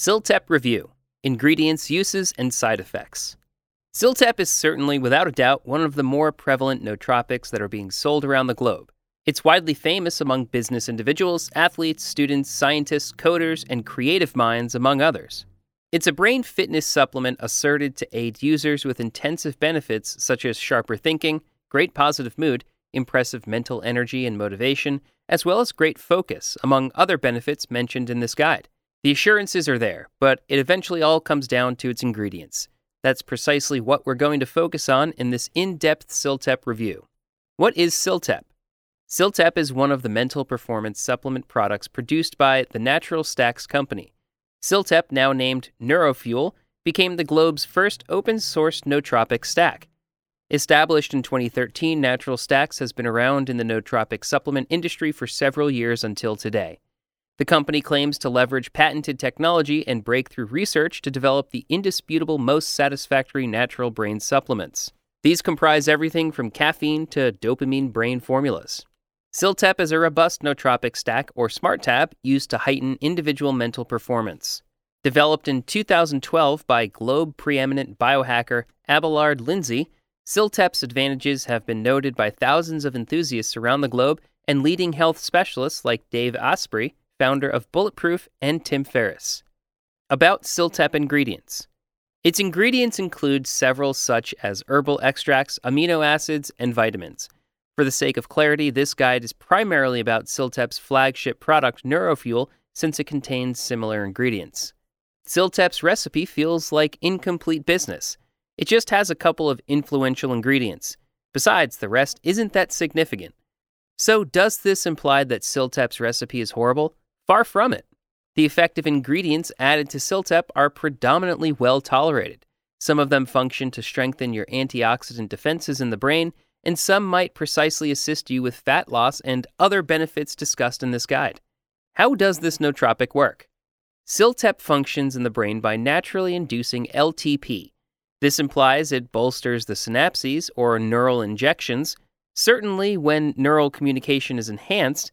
CILTEP Review Ingredients, Uses, and Side Effects. CILTEP is certainly, without a doubt, one of the more prevalent nootropics that are being sold around the globe. It's widely famous among business individuals, athletes, students, scientists, coders, and creative minds, among others. It's a brain fitness supplement asserted to aid users with intensive benefits such as sharper thinking, great positive mood, impressive mental energy and motivation, as well as great focus, among other benefits mentioned in this guide. The assurances are there, but it eventually all comes down to its ingredients. That's precisely what we're going to focus on in this in depth CILTEP review. What is CILTEP? CILTEP is one of the mental performance supplement products produced by the Natural Stacks Company. CILTEP, now named Neurofuel, became the globe's first open source nootropic stack. Established in 2013, Natural Stacks has been around in the nootropic supplement industry for several years until today. The company claims to leverage patented technology and breakthrough research to develop the indisputable most satisfactory natural brain supplements. These comprise everything from caffeine to dopamine brain formulas. CILTEP is a robust nootropic stack or smart tab used to heighten individual mental performance. Developed in 2012 by globe preeminent biohacker Abelard Lindsay, CILTEP's advantages have been noted by thousands of enthusiasts around the globe and leading health specialists like Dave Asprey founder of Bulletproof, and Tim Ferriss. About CILTEP ingredients. Its ingredients include several such as herbal extracts, amino acids, and vitamins. For the sake of clarity, this guide is primarily about CILTEP's flagship product, Neurofuel, since it contains similar ingredients. CILTEP's recipe feels like incomplete business. It just has a couple of influential ingredients. Besides, the rest isn't that significant. So, does this imply that CILTEP's recipe is horrible? Far from it. The effective ingredients added to CILTEP are predominantly well tolerated. Some of them function to strengthen your antioxidant defenses in the brain, and some might precisely assist you with fat loss and other benefits discussed in this guide. How does this nootropic work? CILTEP functions in the brain by naturally inducing LTP. This implies it bolsters the synapses or neural injections. Certainly, when neural communication is enhanced,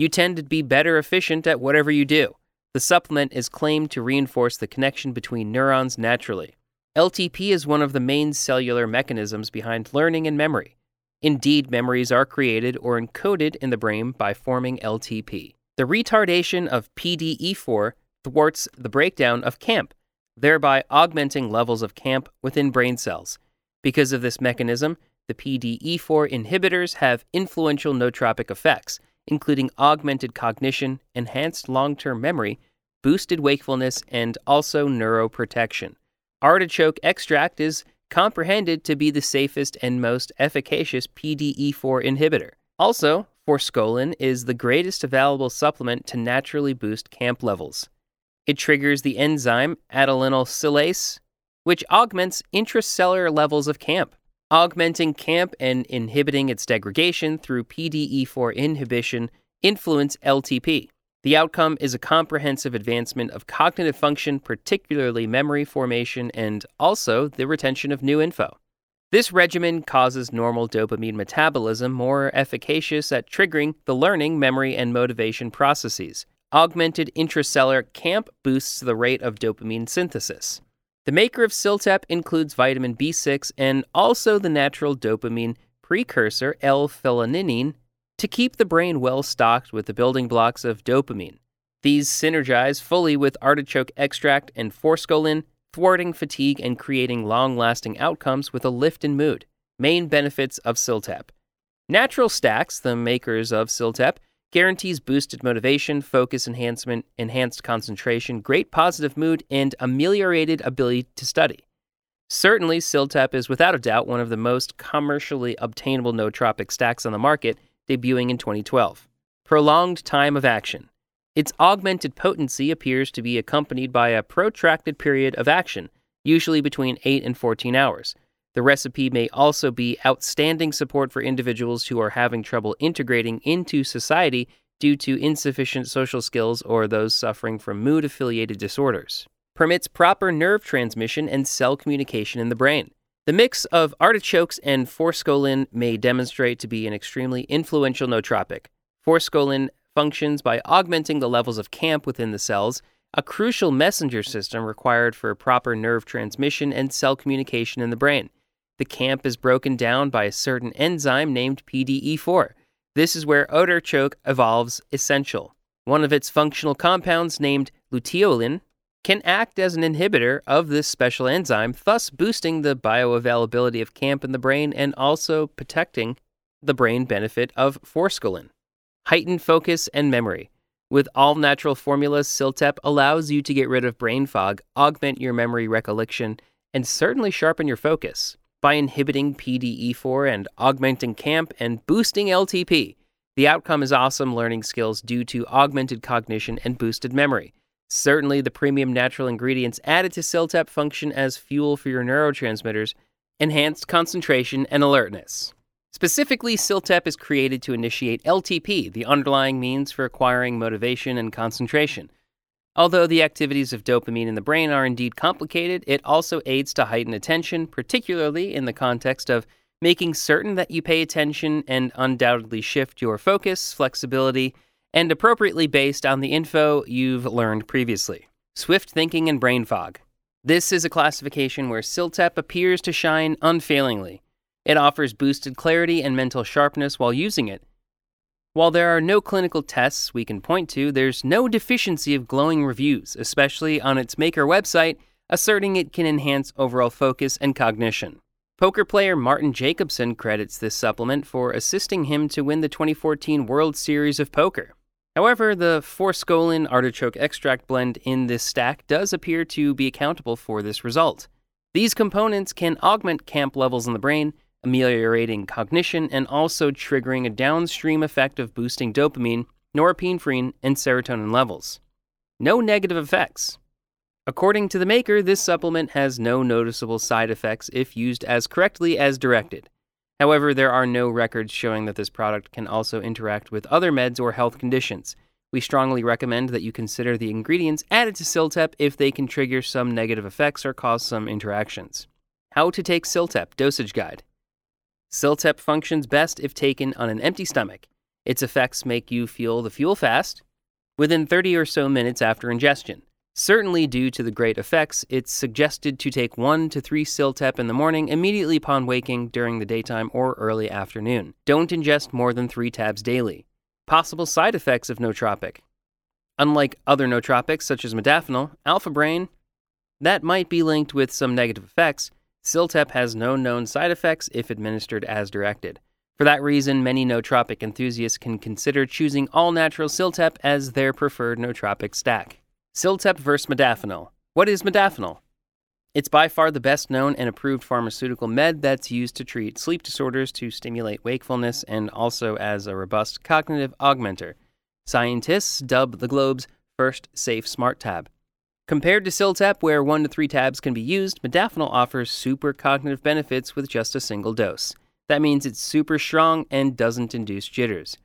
you tend to be better efficient at whatever you do. The supplement is claimed to reinforce the connection between neurons naturally. LTP is one of the main cellular mechanisms behind learning and memory. Indeed, memories are created or encoded in the brain by forming LTP. The retardation of PDE4 thwarts the breakdown of CAMP, thereby augmenting levels of CAMP within brain cells. Because of this mechanism, the PDE4 inhibitors have influential nootropic effects, including augmented cognition, enhanced long term memory, boosted wakefulness, and also neuroprotection. Artichoke extract is comprehended to be the safest and most efficacious PDE4 inhibitor. Also, forskolin is the greatest available supplement to naturally boost CAMP levels. It triggers the enzyme adenylyl cyclase, which augments intracellular levels of CAMP augmenting CAMP and inhibiting its degradation through PDE4 inhibition influence LTP. The outcome is a comprehensive advancement of cognitive function, particularly memory formation and also the retention of new info. This regimen causes normal dopamine metabolism more efficacious at triggering the learning, memory, and motivation processes. Augmented intracellular CAMP boosts the rate of dopamine synthesis. The maker of CILTEP includes vitamin B6 and also the natural dopamine precursor L-theanine to keep the brain well stocked with the building blocks of dopamine. These synergize fully with artichoke extract and forskolin, thwarting fatigue and creating long lasting outcomes with a lift in mood. Main benefits of CILTEP. Natural Stacks, the makers of CILTEP, guarantees boosted motivation, focus enhancement, enhanced concentration, great positive mood, and ameliorated ability to study. Certainly, CILTEP is without a doubt one of the most commercially obtainable nootropic stacks on the market, debuting in 2012. Prolonged time of action. Its augmented potency appears to be accompanied by a protracted period of action, usually between 8 and 14 hours. The recipe may also be outstanding support for individuals who are having trouble integrating into society due to insufficient social skills or those suffering from mood affiliated disorders. Permits proper nerve transmission and cell communication in the brain. The mix of artichokes and forskolin may demonstrate to be an extremely influential nootropic. Forskolin functions by augmenting the levels of CAMP within the cells, a crucial messenger system required for proper nerve transmission and cell communication in the brain. The CAMP is broken down by a certain enzyme named PDE4. This is where artichoke evolves essential. One of its functional compounds, named luteolin, can act as an inhibitor of this special enzyme, thus boosting the bioavailability of CAMP in the brain and also protecting the brain benefit of forskolin. Heightened focus and memory. With all natural formulas, CILTEP allows you to get rid of brain fog, augment your memory recollection, and certainly sharpen your focus. By inhibiting PDE4 and augmenting CAMP and boosting LTP, the outcome is awesome learning skills due to augmented cognition and boosted memory. Certainly, the premium natural ingredients added to CILTEP function as fuel for your neurotransmitters, enhanced concentration and alertness. Specifically, CILTEP is created to initiate LTP, the underlying means for acquiring motivation and concentration. Although the activities of dopamine in the brain are indeed complicated, it also aids to heighten attention, particularly in the context of making certain that you pay attention and undoubtedly shift your focus, flexibility, and appropriately based on the info you've learned previously. Swift thinking and brain fog. This is a classification where CILTEP appears to shine unfailingly. It offers boosted clarity and mental sharpness while using it. While there are no clinical tests we can point to, there's no deficiency of glowing reviews, especially on its maker website, asserting it can enhance overall focus and cognition. Poker player Martin Jacobson credits this supplement for assisting him to win the 2014 World Series of Poker. However, the forskolin artichoke extract blend in this stack does appear to be accountable for this result. These components can augment CAMP levels in the brain, ameliorating cognition and also triggering a downstream effect of boosting dopamine, norepinephrine, and serotonin levels. No negative effects. According to the maker, this supplement has no noticeable side effects if used as correctly as directed. However, there are no records showing that this product can also interact with other meds or health conditions. We strongly recommend that you consider the ingredients added to CILTEP if they can trigger some negative effects or cause some interactions. How to take CILTEP dosage guide. CILTEP functions best if taken on an empty stomach. Its effects make you feel the fuel fast within 30 or so minutes after ingestion. Certainly, due to the great effects, it's suggested to take 1 to 3 CILTEP in the morning immediately upon waking during the daytime or early afternoon. Don't ingest more than 3 tabs daily. Possible side effects of nootropic. Unlike other nootropics such as modafinil, alpha brain, that might be linked with some negative effects, CILTEP has no known side effects if administered as directed. For that reason, many nootropic enthusiasts can consider choosing all natural CILTEP as their preferred nootropic stack. CILTEP versus modafinil. What is modafinil? It's by far the best known and approved pharmaceutical med that's used to treat sleep disorders to stimulate wakefulness and also as a robust cognitive augmenter. Scientists dub the globe's first safe smart tab. Compared to CILTEP, where 1 to 3 tabs can be used, modafinil offers super cognitive benefits with just a single dose. That means it's super strong and doesn't induce jitters.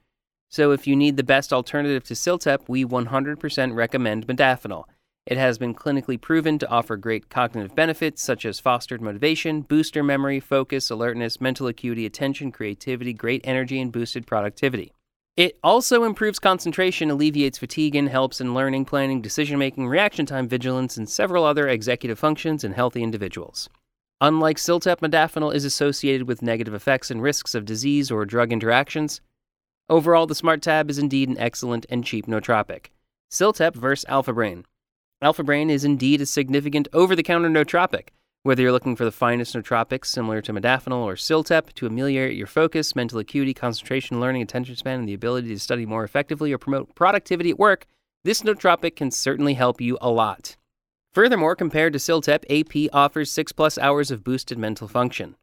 So if you need the best alternative to CILTEP, we 100% recommend modafinil. It has been clinically proven to offer great cognitive benefits such as fostered motivation, booster memory, focus, alertness, mental acuity, attention, creativity, great energy, and boosted productivity. It also improves concentration, alleviates fatigue, and helps in learning, planning, decision making, reaction time, vigilance, and several other executive functions in healthy individuals. Unlike CILTEP, modafinil is associated with negative effects and risks of disease or drug interactions. Overall, the Smart Tab is indeed an excellent and cheap nootropic. CILTEP versus Alpha Brain. Alpha Brain is indeed a significant over the counter nootropic. Whether you're looking for the finest nootropics similar to modafinil or CILTEP to ameliorate your focus, mental acuity, concentration, learning, attention span, and the ability to study more effectively or promote productivity at work, this nootropic can certainly help you a lot. Furthermore, compared to CILTEP, AB offers 6 plus hours of boosted mental function.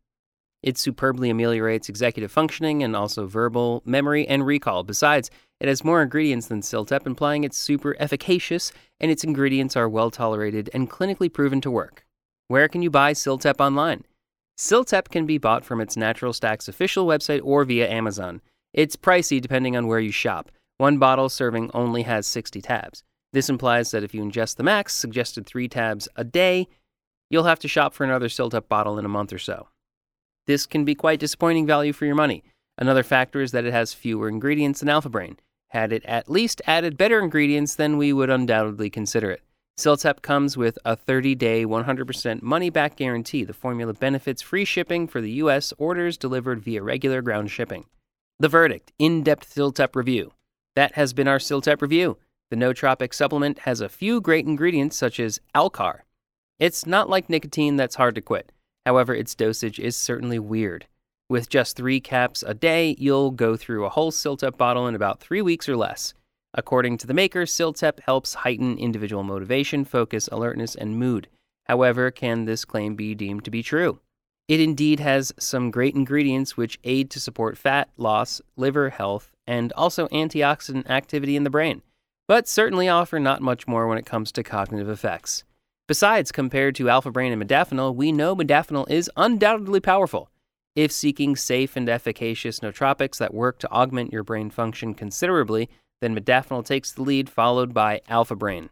It superbly ameliorates executive functioning and also verbal, memory, and recall. Besides, it has more ingredients than CILTEP, implying it's super efficacious, and its ingredients are well tolerated and clinically proven to work. Where can you buy CILTEP online? CILTEP can be bought from its Natural Stacks official website or via Amazon. It's pricey depending on where you shop. One bottle serving only has 60 tabs. This implies that if you ingest the max, suggested three tabs a day, you'll have to shop for another CILTEP bottle in a month or so. This can be quite disappointing value for your money. Another factor is that it has fewer ingredients than Alpha Brain. Had it at least added better ingredients, then we would undoubtedly consider it. Ciltep comes with a 30 day, 100% money back guarantee. The formula benefits free shipping for the U.S. orders delivered via regular ground shipping. The verdict in depth Ciltep review. That has been our Ciltep review. The nootropic supplement has a few great ingredients such as Alcar. It's not like nicotine that's hard to quit. However, its dosage is certainly weird. With just three caps a day, you'll go through a whole Ciltep bottle in about three weeks or less. According to the maker, Ciltep helps heighten individual motivation, focus, alertness, and mood. However, can this claim be deemed to be true? It indeed has some great ingredients which aid to support fat loss, liver health, and also antioxidant activity in the brain, but certainly offer not much more when it comes to cognitive effects. Besides, compared to alpha brain and modafinil, we know modafinil is undoubtedly powerful. If seeking safe and efficacious nootropics that work to augment your brain function considerably, then modafinil takes the lead, followed by alpha brain.